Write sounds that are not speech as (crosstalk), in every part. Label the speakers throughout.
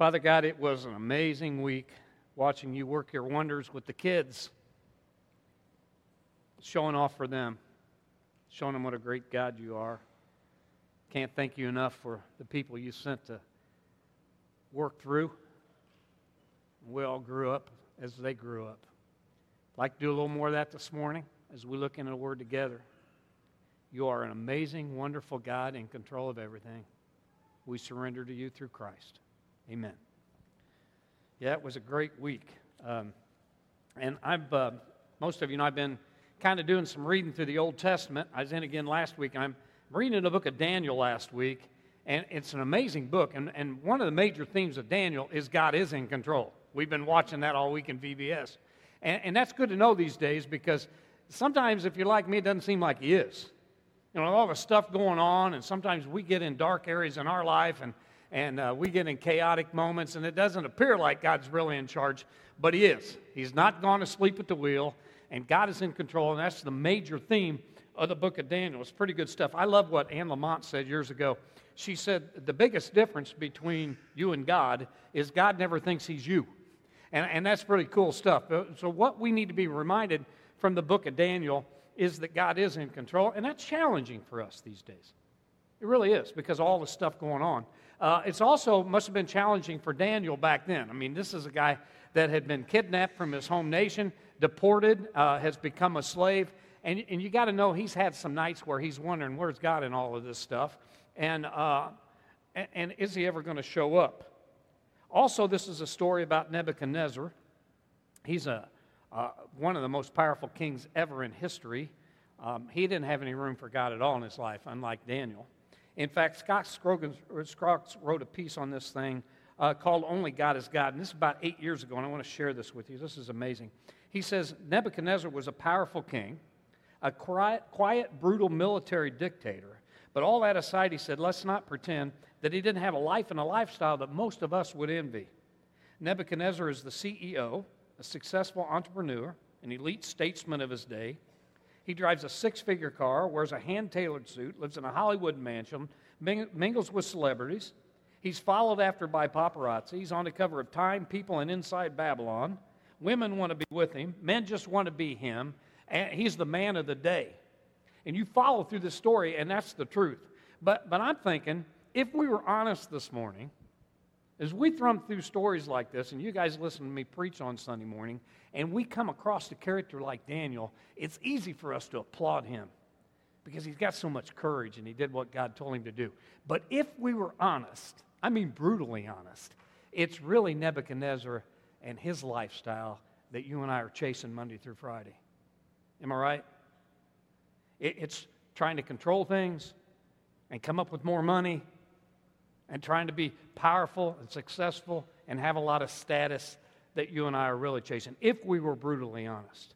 Speaker 1: Father God, it was an amazing week watching you work your wonders with the kids, showing off for them, showing them what a great God you are. Can't thank you enough for the people you sent to work through. We all grew up as they grew up. I'd like to do a little more of that this morning as we look into the Word together. You are an amazing, wonderful God in control of everything. We surrender to you through Christ. Amen. Yeah, it was a great week. Um, and I've, uh, most of you know, I've been kind of doing some reading through the Old Testament. I was in again last week. I'm reading the book of Daniel last week, and it's an amazing book. And, and one of the major themes of Daniel is God is in control. We've been watching that all week in VBS. And, and that's good to know these days because sometimes, if you're like me, it doesn't seem like He is. You know, all the stuff going on, and sometimes we get in dark areas in our life and, and uh, we get in chaotic moments, and it doesn't appear like God's really in charge, but He is. He's not gone to sleep at the wheel, and God is in control, and that's the major theme of the book of Daniel. It's pretty good stuff. I love what Anne Lamott said years ago. She said, The biggest difference between you and God is God never thinks He's you. And, and that's pretty cool stuff. Uh, so, what we need to be reminded from the book of Daniel is that God is in control, and that's challenging for us these days. It really is because all the stuff going on. Uh, it's also must have been challenging for Daniel back then. I mean, this is a guy that had been kidnapped from his home nation, deported, uh, has become a slave, and, and you got to know he's had some nights where he's wondering where's God in all of this stuff, and uh, and, and is he ever going to show up? Also, this is a story about Nebuchadnezzar. He's a, uh, one of the most powerful kings ever in history. Um, he didn't have any room for God at all in his life, unlike Daniel. In fact, Scott Scroggins, Scroggs wrote a piece on this thing uh, called Only God is God. And this is about eight years ago, and I want to share this with you. This is amazing. He says Nebuchadnezzar was a powerful king, a quiet, quiet brutal military dictator. But all that aside, he said, let's not pretend that he didn't have a life and a lifestyle that most of us would envy. Nebuchadnezzar is the CEO, a successful entrepreneur, an elite statesman of his day. He drives a six figure car, wears a hand tailored suit, lives in a Hollywood mansion, mingles with celebrities. He's followed after by paparazzi. He's on the cover of Time, People, and Inside Babylon. Women want to be with him, men just want to be him. And he's the man of the day. And you follow through the story, and that's the truth. But, but I'm thinking, if we were honest this morning, as we thumb through stories like this, and you guys listen to me preach on Sunday morning, and we come across a character like Daniel, it's easy for us to applaud him because he's got so much courage and he did what God told him to do. But if we were honest, I mean brutally honest, it's really Nebuchadnezzar and his lifestyle that you and I are chasing Monday through Friday. Am I right? It's trying to control things and come up with more money and trying to be powerful and successful and have a lot of status that you and I are really chasing, if we were brutally honest.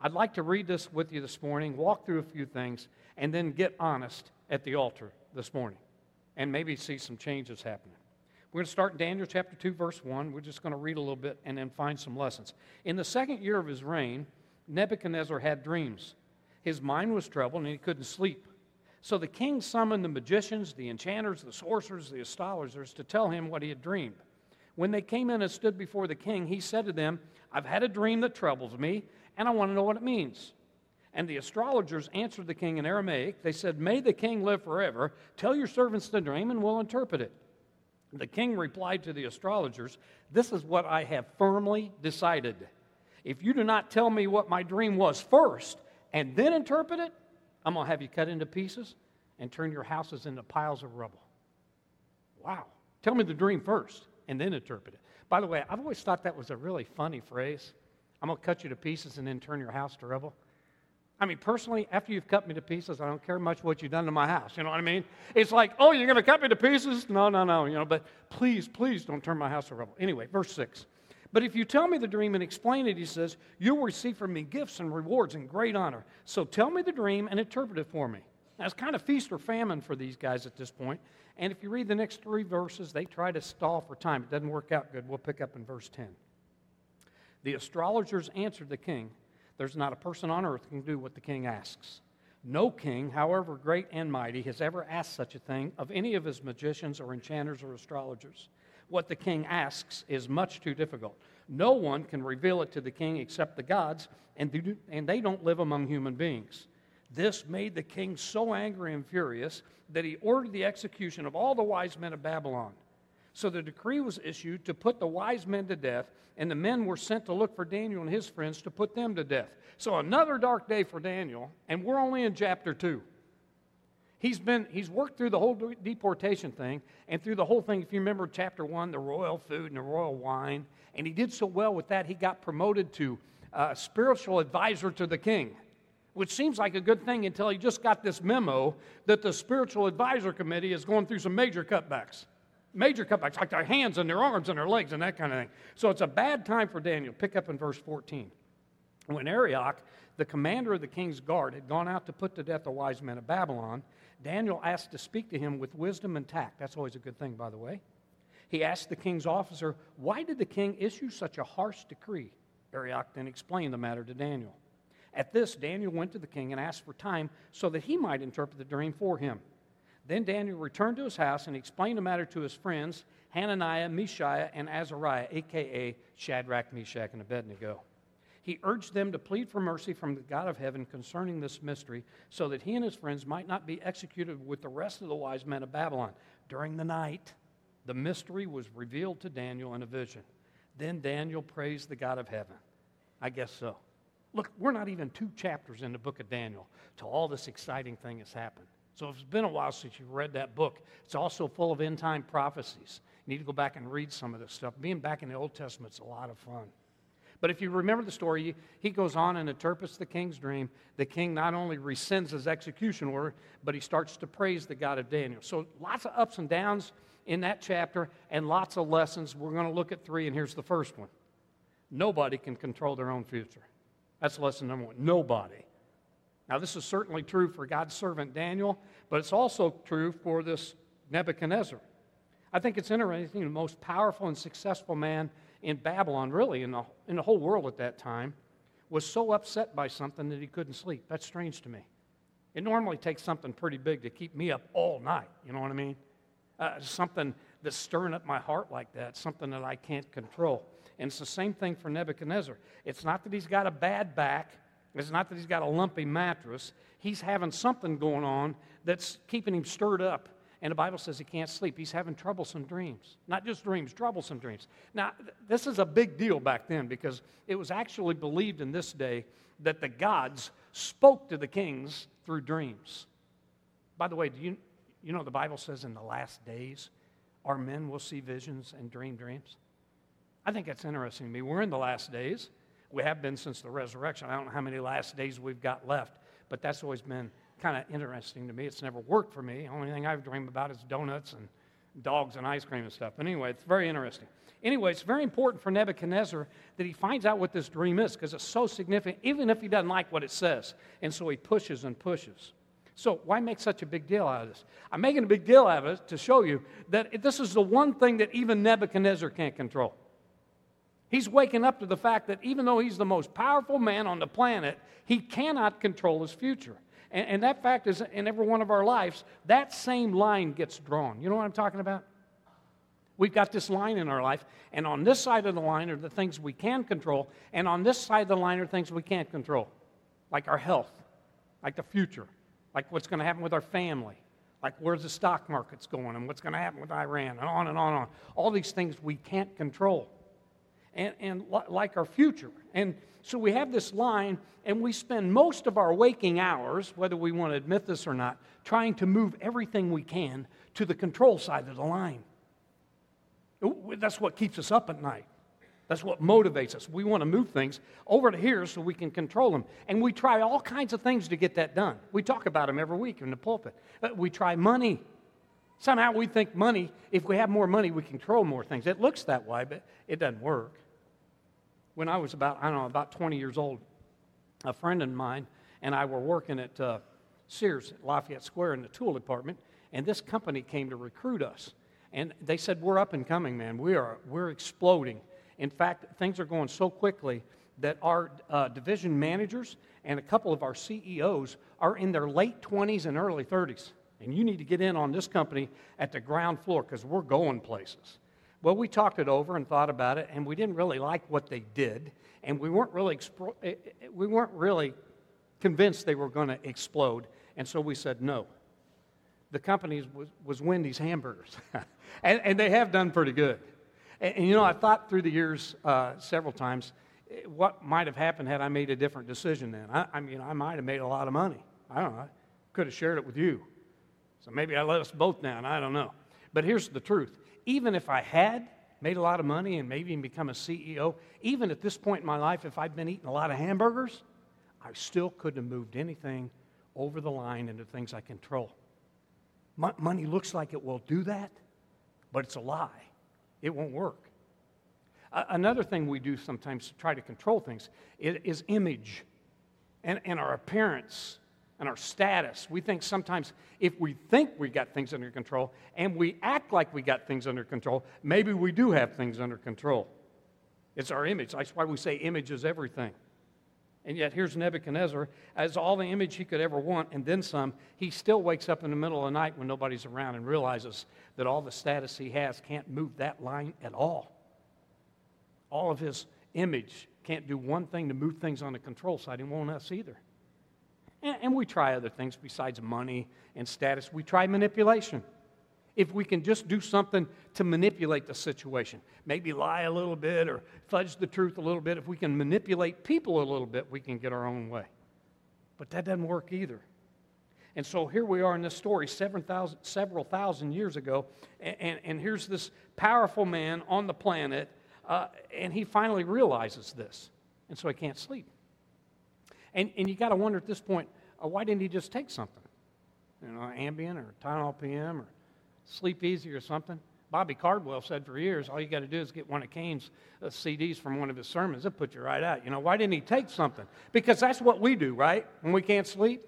Speaker 1: I'd like to read this with you this morning, walk through a few things, and then get honest at the altar this morning and maybe see some changes happening. We're going to start in Daniel chapter 2, verse 1. We're just going to read a little bit and then find some lessons. In the second year of his reign, Nebuchadnezzar had dreams. His mind was troubled and he couldn't sleep. So the king summoned the magicians, the enchanters, the sorcerers, the astrologers to tell him what he had dreamed. When they came in and stood before the king, he said to them, I've had a dream that troubles me, and I want to know what it means. And the astrologers answered the king in Aramaic. They said, May the king live forever. Tell your servants the dream, and we'll interpret it. The king replied to the astrologers, This is what I have firmly decided. If you do not tell me what my dream was first and then interpret it, I'm going to have you cut into pieces and turn your houses into piles of rubble. Wow. Tell me the dream first and then interpret it. By the way, I've always thought that was a really funny phrase. I'm going to cut you to pieces and then turn your house to rubble. I mean, personally, after you've cut me to pieces, I don't care much what you've done to my house. You know what I mean? It's like, oh, you're going to cut me to pieces? No, no, no. You know, but please, please don't turn my house to rubble. Anyway, verse 6. But if you tell me the dream and explain it, he says, you'll receive from me gifts and rewards and great honor. So tell me the dream and interpret it for me. It's kind of feast or famine for these guys at this point. And if you read the next three verses, they try to stall for time. It doesn't work out good. We'll pick up in verse 10. The astrologers answered the king, There's not a person on earth can do what the king asks. No king, however great and mighty, has ever asked such a thing of any of his magicians or enchanters or astrologers. What the king asks is much too difficult. No one can reveal it to the king except the gods, and, they don't live among human beings. This made the king so angry and furious that he ordered the execution of all the wise men of Babylon. So the decree was issued to put the wise men to death, and the men were sent to look for Daniel and his friends to put them to death. So another dark day for Daniel, and we're only in chapter 2. He's been he's worked through the whole deportation thing and through the whole thing. If you remember chapter 1, the royal food and the royal wine, and he did so well with that, he got promoted to uh, spiritual advisor to the king which seems like a good thing until he just got this memo that the spiritual advisor committee is going through some major cutbacks. Major cutbacks, like their hands and their arms and their legs and that kind of thing. So it's a bad time for Daniel. Pick up in verse 14. When Arioch, the commander of the king's guard, had gone out to put to death the wise men of Babylon, Daniel asked to speak to him with wisdom and tact. That's always a good thing, by the way. He asked the king's officer, Why did the king issue such a harsh decree? Arioch then explained the matter to Daniel. At this, Daniel went to the king and asked for time so that he might interpret the dream for him. Then Daniel returned to his house and explained the matter to his friends, Hananiah, Mishael, and Azariah, aka Shadrach, Meshach, and Abednego. He urged them to plead for mercy from the God of heaven concerning this mystery, so that he and his friends might not be executed with the rest of the wise men of Babylon. During the night, the mystery was revealed to Daniel in a vision. Then Daniel praised the God of heaven. I guess so. Look, we're not even two chapters in the book of Daniel till all this exciting thing has happened. So if it's been a while since you've read that book, it's also full of end time prophecies. You need to go back and read some of this stuff. Being back in the Old Testament is a lot of fun. But if you remember the story, he goes on and interprets the king's dream. The king not only rescinds his execution order, but he starts to praise the God of Daniel. So lots of ups and downs in that chapter and lots of lessons. We're going to look at three, and here's the first one Nobody can control their own future. That's lesson number one. Nobody. Now, this is certainly true for God's servant Daniel, but it's also true for this Nebuchadnezzar. I think it's interesting the most powerful and successful man in Babylon, really in the, in the whole world at that time, was so upset by something that he couldn't sleep. That's strange to me. It normally takes something pretty big to keep me up all night. You know what I mean? Uh, something that's stirring up my heart like that, something that I can't control. And it's the same thing for Nebuchadnezzar. It's not that he's got a bad back, it's not that he's got a lumpy mattress. He's having something going on that's keeping him stirred up. And the Bible says he can't sleep. He's having troublesome dreams. Not just dreams, troublesome dreams. Now, this is a big deal back then because it was actually believed in this day that the gods spoke to the kings through dreams. By the way, do you, you know the Bible says in the last days our men will see visions and dream dreams? I think that's interesting to me. We're in the last days. We have been since the resurrection. I don't know how many last days we've got left, but that's always been kind of interesting to me. It's never worked for me. The only thing I've dreamed about is donuts and dogs and ice cream and stuff. But anyway, it's very interesting. Anyway, it's very important for Nebuchadnezzar that he finds out what this dream is because it's so significant, even if he doesn't like what it says. And so he pushes and pushes. So, why make such a big deal out of this? I'm making a big deal out of it to show you that this is the one thing that even Nebuchadnezzar can't control. He's waking up to the fact that even though he's the most powerful man on the planet, he cannot control his future. And, and, that fact is in every one of our lives, that same line gets drawn. You know what I'm talking about? We've got this line in our life, and on this side of the line are the things we can control, and on this side of the line are things we can't control, like our health, like the future, like what's going to happen with our family, like where's the stock market's going, and what's going to happen with Iran, and on and on and on. All these things we can't control and, and like our future. And so we have this line, and we spend most of our waking hours, whether we want to admit this or not, trying to move everything we can to the control side of the line. That's what keeps us up at night. That's what motivates us. We want to move things over to here so we can control them. And we try all kinds of things to get that done. We talk about them every week in the pulpit. Uh, we try money. Somehow we think money, if we have more money, we control more things. It looks that way, but it doesn't work. When I was about, I don't know, about 20 years old, a friend of mine and I were working at uh, Sears at Lafayette Square in the tool department, and this company came to recruit us. And they said, We're up and coming, man. We are, we're exploding. In fact, things are going so quickly that our uh, division managers and a couple of our CEOs are in their late 20s and early 30s. And you need to get in on this company at the ground floor because we're going places. Well, we talked it over and thought about it, and we didn't really like what they did, and we weren't really, expro- eh, eh, we weren't really convinced they were going to explode, and so we said no. The company was, was Wendy's Hamburgers, (laughs) and, and, they have done pretty good. And, and, you know, I thought through the years uh, several times eh, what might have happened had I made a different decision then. I, I mean, I might have made a lot of money. I don't know. I could have shared it with you. So maybe I let us both down. I don't know. But here's the truth even if I had made a lot of money and maybe even become a CEO, even at this point in my life, if I'd been eating a lot of hamburgers, I still couldn't have moved anything over the line into things I control. money looks like it will do that, but it's a lie. It won't work. another thing we do sometimes to try to control things is image and, and our appearance and our status. We think sometimes if we think we got things under control and we act like we got things under control, maybe we do have things under control. It's our image. That's why we say image is everything. And yet, here's Nebuchadnezzar, as all the image he could ever want, and then some. He still wakes up in the middle of the night when nobody's around and realizes that all the status he has can't move that line at all. All of his image can't do one thing to move things on the control side. He won't us either. And, and we try other things besides money and status. We try manipulation. If we can just do something to manipulate the situation, maybe lie a little bit or fudge the truth a little bit, if we can manipulate people a little bit, we can get our own way. But that doesn't work either. And so here we are in this story 7, 000, several thousand years ago, and, and, and, here's this powerful man on the planet, uh, and he finally realizes this. And so he can't sleep. And, and you got to wonder at this point, uh, why didn't he just take something? You know, Ambien or Tylenol PM or Sleep Easy or something? Bobby Cardwell said for years, all you got to do is get one of Cain's uh, CDs from one of his sermons. It'll put you right out. You know, why didn't he take something? Because that's what we do, right? When we can't sleep.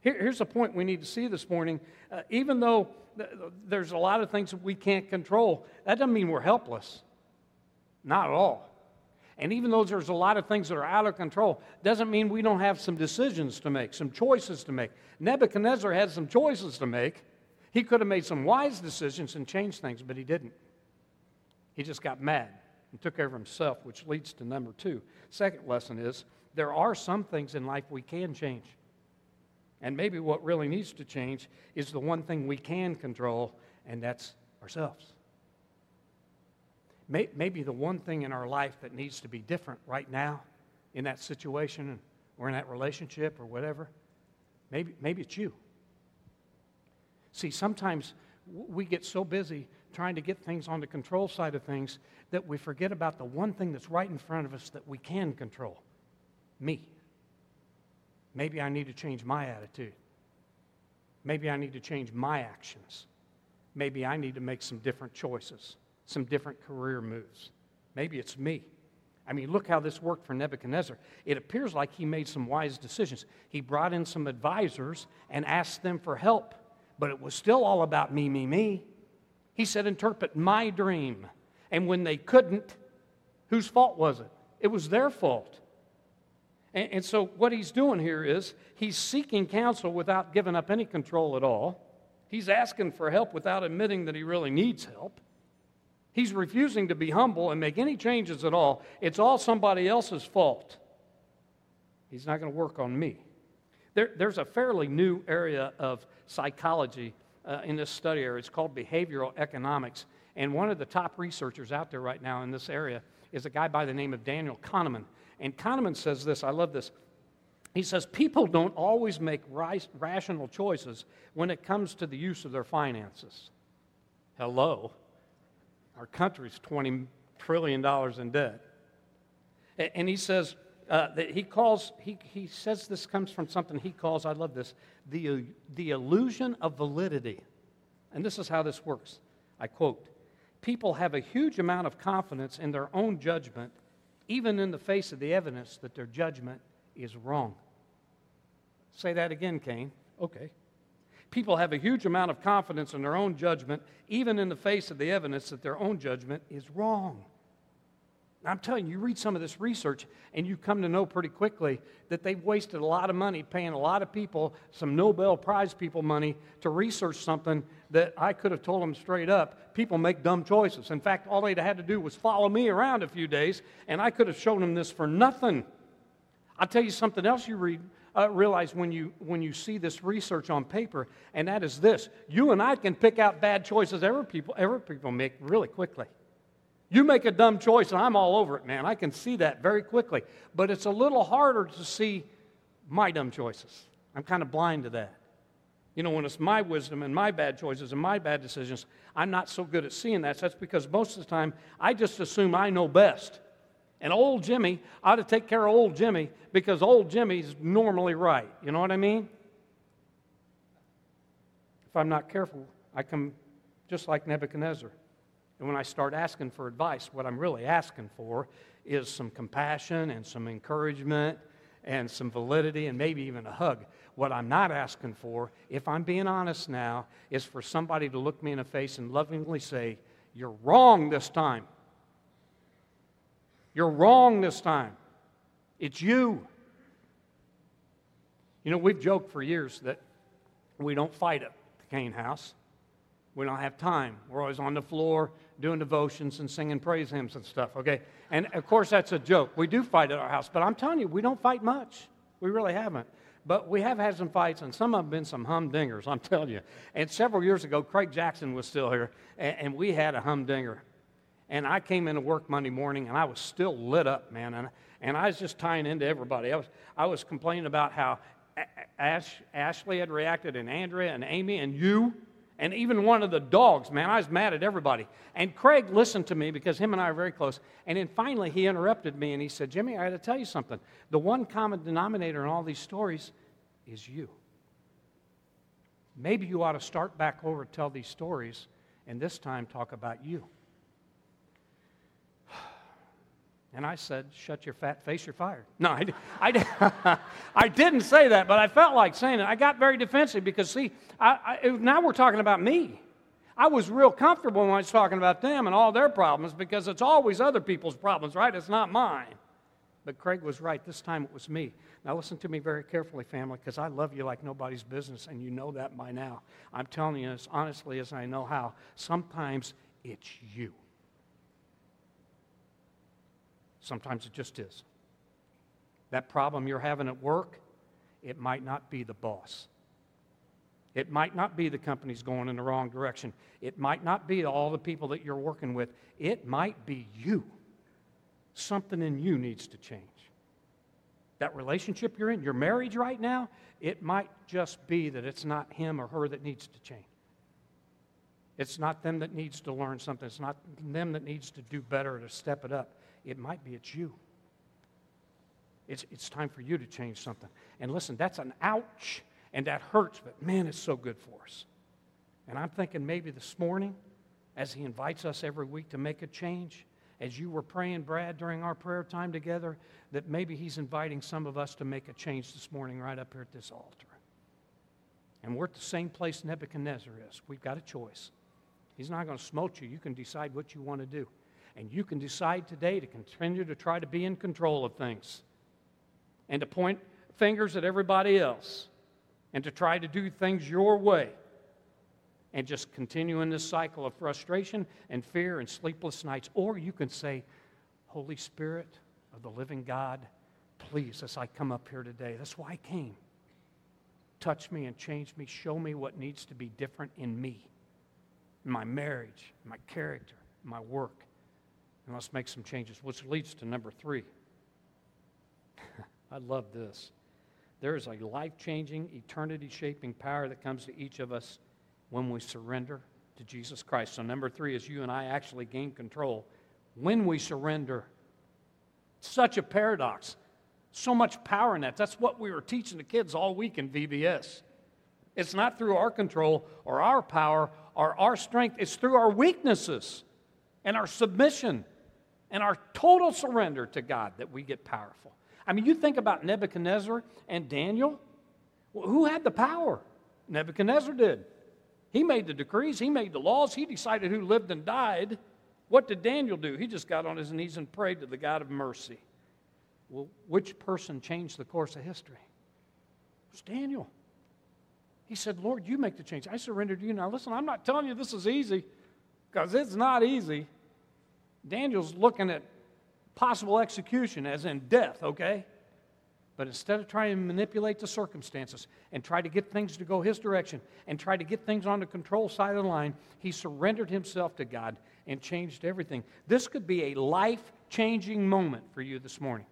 Speaker 1: Here, here's a point we need to see this morning. Uh, even though th- there's a lot of things that we can't control, that doesn't mean we're helpless. Not at all. And even though there's a lot of things that are out of control, doesn't mean we don't have some decisions to make, some choices to make. Nebuchadnezzar had some choices to make. He could have made some wise decisions and changed things, but he didn't. He just got mad and took of himself, which leads to number two. Second lesson is there are some things in life we can change. And maybe what really needs to change is the one thing we can control, and that's ourselves may, maybe the one thing in our life that needs to be different right now in that situation or in that relationship or whatever, maybe, maybe it's you. See, sometimes we get so busy trying to get things on the control side of things that we forget about the one thing that's right in front of us that we can control me. Maybe I need to change my attitude. Maybe I need to change my actions. Maybe I need to make some different choices some different career moves. Maybe it's me. I mean, look how this worked for Nebuchadnezzar. It appears like he made some wise decisions. He brought in some advisors and asked them for help, but it was still all about me, me, me. He said, Interpret my dream. And when they couldn't, whose fault was it? It was their fault. And, and so, what he's doing here is he's seeking counsel without giving up any control at all. He's asking for help without admitting that he really needs help. He's refusing to be humble and make any changes at all. It's all somebody else's fault. He's not going to work on me. There, there's a fairly new area of psychology uh, in this study area. It's called behavioral economics. And one of the top researchers out there right now in this area is a guy by the name of Daniel Kahneman. And Kahneman says this I love this. He says, People don't always make rational choices when it comes to the use of their finances. Hello. Our country's $20 trillion in debt. And he says, uh, that he calls, he, he says this comes from something he calls, I love this, the, the illusion of validity. And this is how this works. I quote People have a huge amount of confidence in their own judgment, even in the face of the evidence that their judgment is wrong. Say that again, Kane. Okay. People have a huge amount of confidence in their own judgment, even in the face of the evidence that their own judgment is wrong. I'm telling you, you read some of this research and you come to know pretty quickly that they've wasted a lot of money paying a lot of people, some Nobel Prize people money, to research something that I could have told them straight up. People make dumb choices. In fact, all they'd had to do was follow me around a few days, and I could have shown them this for nothing. I'll tell you something else you read, uh, realize when you, when you see this research on paper, and that is this you and I can pick out bad choices ever people, ever people make really quickly. You make a dumb choice, and I'm all over it, man. I can see that very quickly. But it's a little harder to see my dumb choices. I'm kind of blind to that. You know, when it's my wisdom and my bad choices and my bad decisions, I'm not so good at seeing that. So that's because most of the time I just assume I know best. And old Jimmy I ought to take care of old Jimmy because old Jimmy's normally right. You know what I mean? If I'm not careful, I come just like Nebuchadnezzar. And when I start asking for advice, what I'm really asking for is some compassion and some encouragement and some validity and maybe even a hug. What I'm not asking for, if I'm being honest now, is for somebody to look me in the face and lovingly say, You're wrong this time. You're wrong this time. It's you. You know, we've joked for years that we don't fight at the Kane house. We don't have time. We're always on the floor doing devotions and singing praise hymns and stuff, okay? And of course, that's a joke. We do fight at our house, but I'm telling you, we don't fight much. We really haven't. But we have had some fights, and some have been some humdingers, I'm telling you. And several years ago, Craig Jackson was still here, and, and we had a humdinger. And I came into work Monday morning, and I was still lit up, man. And, and I was just tying into everybody. I was, I was complaining about how Ash, Ashley had reacted, and Andrea, and Amy, and you and even one of the dogs, man, I was mad at everybody. And Craig listened to me because him and I are very close. And then finally he interrupted me and he said, Jimmy, I got to tell you something. The one common denominator in all these stories is you. Maybe you ought to start back over tell these stories and this time talk about you. And I said, Shut your fat face, you're fired. No, I, I, (laughs) I didn't say that, but I felt like saying it. I got very defensive because, see, I, I, now we're talking about me. I was real comfortable when I was talking about them and all their problems because it's always other people's problems, right? It's not mine. But Craig was right. This time it was me. Now, listen to me very carefully, family, because I love you like nobody's business, and you know that by now. I'm telling you as honestly as I know how. Sometimes it's you. Sometimes it just is. That problem you're having at work, it might not be the boss. It might not be the company's going in the wrong direction. It might not be all the people that you're working with. It might be you. Something in you needs to change. That relationship you're in, your marriage right now, it might just be that it's not him or her that needs to change. It's not them that needs to learn something. It's not them that needs to do better to step it up. It might be it's you. It's, it's time for you to change something. And listen, that's an ouch, and that hurts, but man, it's so good for us. And I'm thinking maybe this morning, as He invites us every week to make a change, as you were praying, Brad, during our prayer time together, that maybe He's inviting some of us to make a change this morning right up here at this altar. And we're at the same place Nebuchadnezzar is. We've got a choice. He's not going to smote you. You can decide what you want to do. And you can decide today to continue to try to be in control of things and to point fingers at everybody else and to try to do things your way and just continue in this cycle of frustration and fear and sleepless nights. Or you can say, Holy Spirit of the living God, please, as I come up here today, that's why I came. Touch me and change me. Show me what needs to be different in me, in my marriage, in my character, in my work. And let's make some changes, which leads to number three. (laughs) I love this. There is a life changing, eternity shaping power that comes to each of us when we surrender to Jesus Christ. So, number three is you and I actually gain control when we surrender. Such a paradox. So much power in that. That's what we were teaching the kids all week in VBS. It's not through our control or our power or our strength, it's through our weaknesses and our submission and our total surrender to God that we get powerful. I mean, you think about Nebuchadnezzar and Daniel. Who had the power? Nebuchadnezzar did. He made the decrees, he made the laws, he decided who lived and died. What did Daniel do? He just got on his knees and prayed to the God of mercy. Well, which person changed the course of history? It was Daniel. He said, Lord, you make the change. I surrender to you. Now, listen, I'm not telling you this is easy because it's not easy. Daniel's looking at possible execution, as in death, okay? But instead of trying to manipulate the circumstances and try to get things to go his direction and try to get things on the control side of the line, he surrendered himself to God and changed everything. This could be a life changing moment for you this morning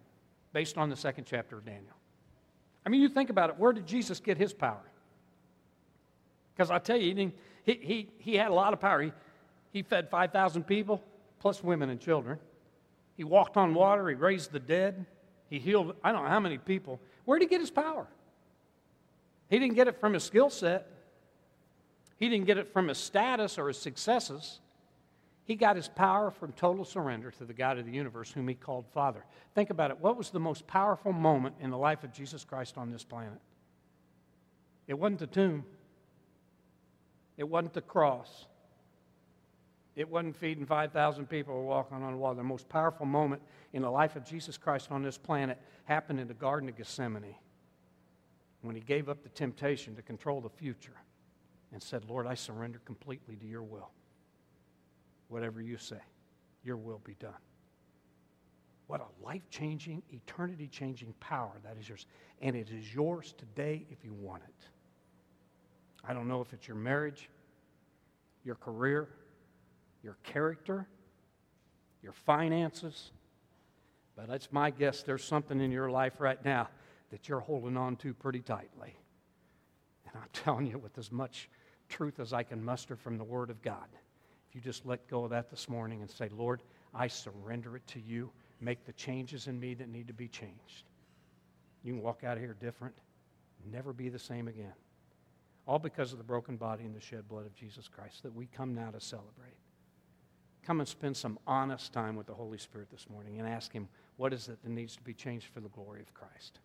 Speaker 1: based on the second chapter of Daniel. I mean, you think about it where did Jesus get his power? Because I tell you, he, he, he, had a lot of power. He, he fed 5,000 people, plus women and children. He walked on water. He raised the dead. He healed, I don't know how many people. Where did he get his power? He didn't get it from his skill set, he didn't get it from his status or his successes. He got his power from total surrender to the God of the universe, whom he called Father. Think about it. What was the most powerful moment in the life of Jesus Christ on this planet? It wasn't the tomb, it wasn't the cross. It wasn't feeding 5,000 people or walking on water. The most powerful moment in the life of Jesus Christ on this planet happened in the Garden of Gethsemane when he gave up the temptation to control the future and said, Lord, I surrender completely to your will. Whatever you say, your will be done. What a life changing, eternity changing power that is yours. And it is yours today if you want it. I don't know if it's your marriage, your career, your character, your finances. But it's my guess there's something in your life right now that you're holding on to pretty tightly. And I'm (laughs) telling you with as much truth as I can muster from the Word of God. If you just let go of that this morning and say, Lord, I surrender it to you, make the changes in me that need to be changed. You can walk out of here different, never be the same again. All because of the broken body and the shed blood of Jesus Christ that we come now to celebrate. Come and spend some honest time with the Holy Spirit this morning and ask Him what is it that needs to be changed for the glory of Christ.